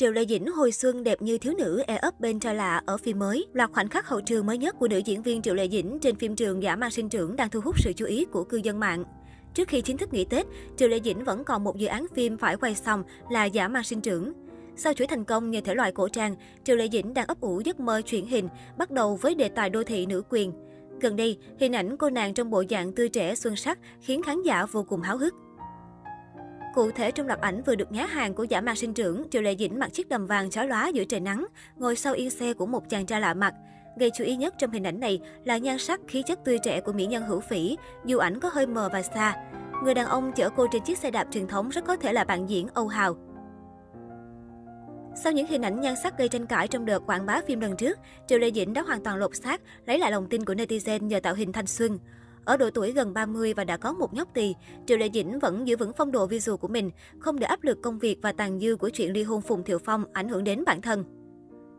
Triệu Lệ Dĩnh hồi xuân đẹp như thiếu nữ e ấp bên trai lạ ở phim mới. Loạt khoảnh khắc hậu trường mới nhất của nữ diễn viên Triệu Lệ Dĩnh trên phim trường Giả mang sinh trưởng đang thu hút sự chú ý của cư dân mạng. Trước khi chính thức nghỉ Tết, Triệu Lệ Dĩnh vẫn còn một dự án phim phải quay xong là Giả mang sinh trưởng. Sau chuỗi thành công như thể loại cổ trang, Triệu Lệ Dĩnh đang ấp ủ giấc mơ chuyển hình, bắt đầu với đề tài đô thị nữ quyền. Gần đây, hình ảnh cô nàng trong bộ dạng tươi trẻ xuân sắc khiến khán giả vô cùng háo hức. Cụ thể trong loạt ảnh vừa được nhá hàng của giả mạc sinh trưởng, Triệu Lệ Dĩnh mặc chiếc đầm vàng chói lóa giữa trời nắng, ngồi sau yên xe của một chàng trai lạ mặt. Gây chú ý nhất trong hình ảnh này là nhan sắc khí chất tươi trẻ của mỹ nhân hữu phỉ, dù ảnh có hơi mờ và xa. Người đàn ông chở cô trên chiếc xe đạp truyền thống rất có thể là bạn diễn Âu Hào. Sau những hình ảnh nhan sắc gây tranh cãi trong đợt quảng bá phim lần trước, Triệu Lê Dĩnh đã hoàn toàn lột xác, lấy lại lòng tin của netizen nhờ tạo hình thanh xuân. Ở độ tuổi gần 30 và đã có một nhóc tỳ, Triệu Lệ Dĩnh vẫn giữ vững phong độ visual của mình, không để áp lực công việc và tàn dư của chuyện ly hôn Phùng Thiệu Phong ảnh hưởng đến bản thân.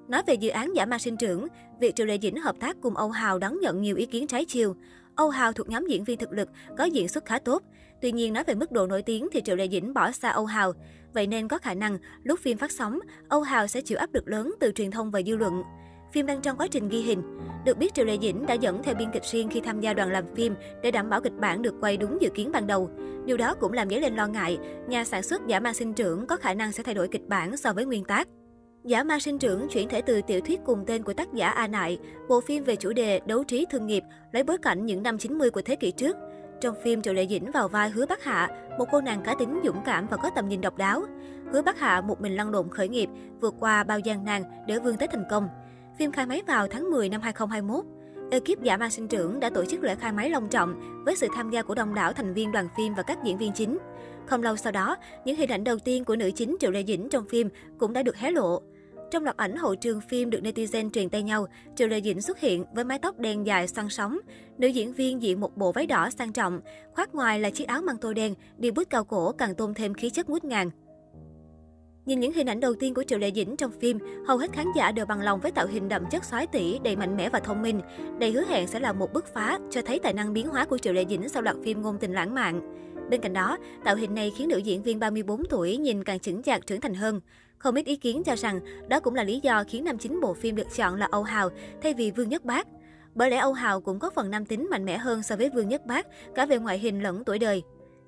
Nói về dự án giả ma sinh trưởng, việc Triệu Lệ Dĩnh hợp tác cùng Âu Hào đón nhận nhiều ý kiến trái chiều. Âu Hào thuộc nhóm diễn viên thực lực, có diễn xuất khá tốt. Tuy nhiên nói về mức độ nổi tiếng thì Triệu Lệ Dĩnh bỏ xa Âu Hào. Vậy nên có khả năng lúc phim phát sóng, Âu Hào sẽ chịu áp lực lớn từ truyền thông và dư luận. Phim đang trong quá trình ghi hình. Được biết Triệu Lệ Dĩnh đã dẫn theo biên kịch riêng khi tham gia đoàn làm phim để đảm bảo kịch bản được quay đúng dự kiến ban đầu. Điều đó cũng làm dấy lên lo ngại, nhà sản xuất giả ma sinh trưởng có khả năng sẽ thay đổi kịch bản so với nguyên tác. Giả ma sinh trưởng chuyển thể từ tiểu thuyết cùng tên của tác giả A Nại, bộ phim về chủ đề đấu trí thương nghiệp, lấy bối cảnh những năm 90 của thế kỷ trước. Trong phim, Triệu Lệ Dĩnh vào vai Hứa Bắc Hạ, một cô nàng cá tính dũng cảm và có tầm nhìn độc đáo. Hứa Bắc Hạ một mình lăn lộn khởi nghiệp, vượt qua bao gian nan để vươn tới thành công. Phim khai máy vào tháng 10 năm 2021. Ekip giả mang sinh trưởng đã tổ chức lễ khai máy long trọng với sự tham gia của đông đảo thành viên đoàn phim và các diễn viên chính. Không lâu sau đó, những hình ảnh đầu tiên của nữ chính Triệu Lệ Dĩnh trong phim cũng đã được hé lộ. Trong loạt ảnh hậu trường phim được netizen truyền tay nhau, Triệu Lệ Dĩnh xuất hiện với mái tóc đen dài xoăn sóng. Nữ diễn viên diện một bộ váy đỏ sang trọng, khoác ngoài là chiếc áo măng tô đen, đi bút cao cổ càng tôn thêm khí chất ngút ngàn. Nhìn những hình ảnh đầu tiên của Triệu Lệ Dĩnh trong phim, hầu hết khán giả đều bằng lòng với tạo hình đậm chất xoái tỷ, đầy mạnh mẽ và thông minh. Đây hứa hẹn sẽ là một bứt phá, cho thấy tài năng biến hóa của Triệu Lệ Dĩnh sau loạt phim ngôn tình lãng mạn. Bên cạnh đó, tạo hình này khiến nữ diễn viên 34 tuổi nhìn càng chững chạc trưởng thành hơn. Không ít ý kiến cho rằng đó cũng là lý do khiến nam chính bộ phim được chọn là Âu Hào thay vì Vương Nhất Bác. Bởi lẽ Âu Hào cũng có phần nam tính mạnh mẽ hơn so với Vương Nhất Bác, cả về ngoại hình lẫn tuổi đời.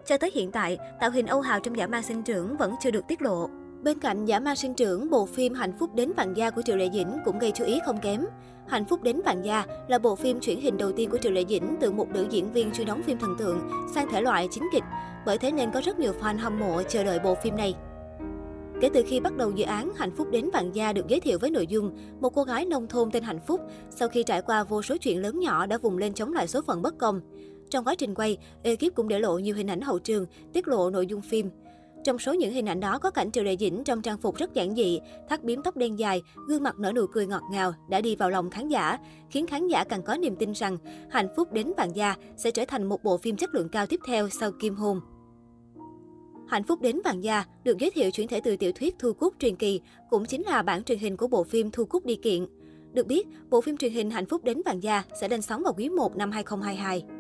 Cho tới hiện tại, tạo hình Âu Hào trong giả ma sinh trưởng vẫn chưa được tiết lộ. Bên cạnh giả ma sinh trưởng, bộ phim Hạnh phúc đến vạn gia của Triệu Lệ Dĩnh cũng gây chú ý không kém. Hạnh phúc đến vạn gia là bộ phim chuyển hình đầu tiên của Triệu Lệ Dĩnh từ một nữ diễn viên chuyên đóng phim thần tượng sang thể loại chính kịch. Bởi thế nên có rất nhiều fan hâm mộ chờ đợi bộ phim này. Kể từ khi bắt đầu dự án, Hạnh phúc đến vạn gia được giới thiệu với nội dung một cô gái nông thôn tên Hạnh Phúc sau khi trải qua vô số chuyện lớn nhỏ đã vùng lên chống lại số phận bất công. Trong quá trình quay, ekip cũng để lộ nhiều hình ảnh hậu trường, tiết lộ nội dung phim. Trong số những hình ảnh đó có cảnh Triệu Lệ Dĩnh trong trang phục rất giản dị, thắt biếm tóc đen dài, gương mặt nở nụ cười ngọt ngào đã đi vào lòng khán giả, khiến khán giả càng có niềm tin rằng Hạnh phúc đến vạn gia sẽ trở thành một bộ phim chất lượng cao tiếp theo sau Kim Hôn. Hạnh phúc đến vàng gia được giới thiệu chuyển thể từ tiểu thuyết Thu Cúc truyền kỳ, cũng chính là bản truyền hình của bộ phim Thu Cúc đi kiện. Được biết, bộ phim truyền hình Hạnh phúc đến vàng gia sẽ lên sóng vào quý 1 năm 2022.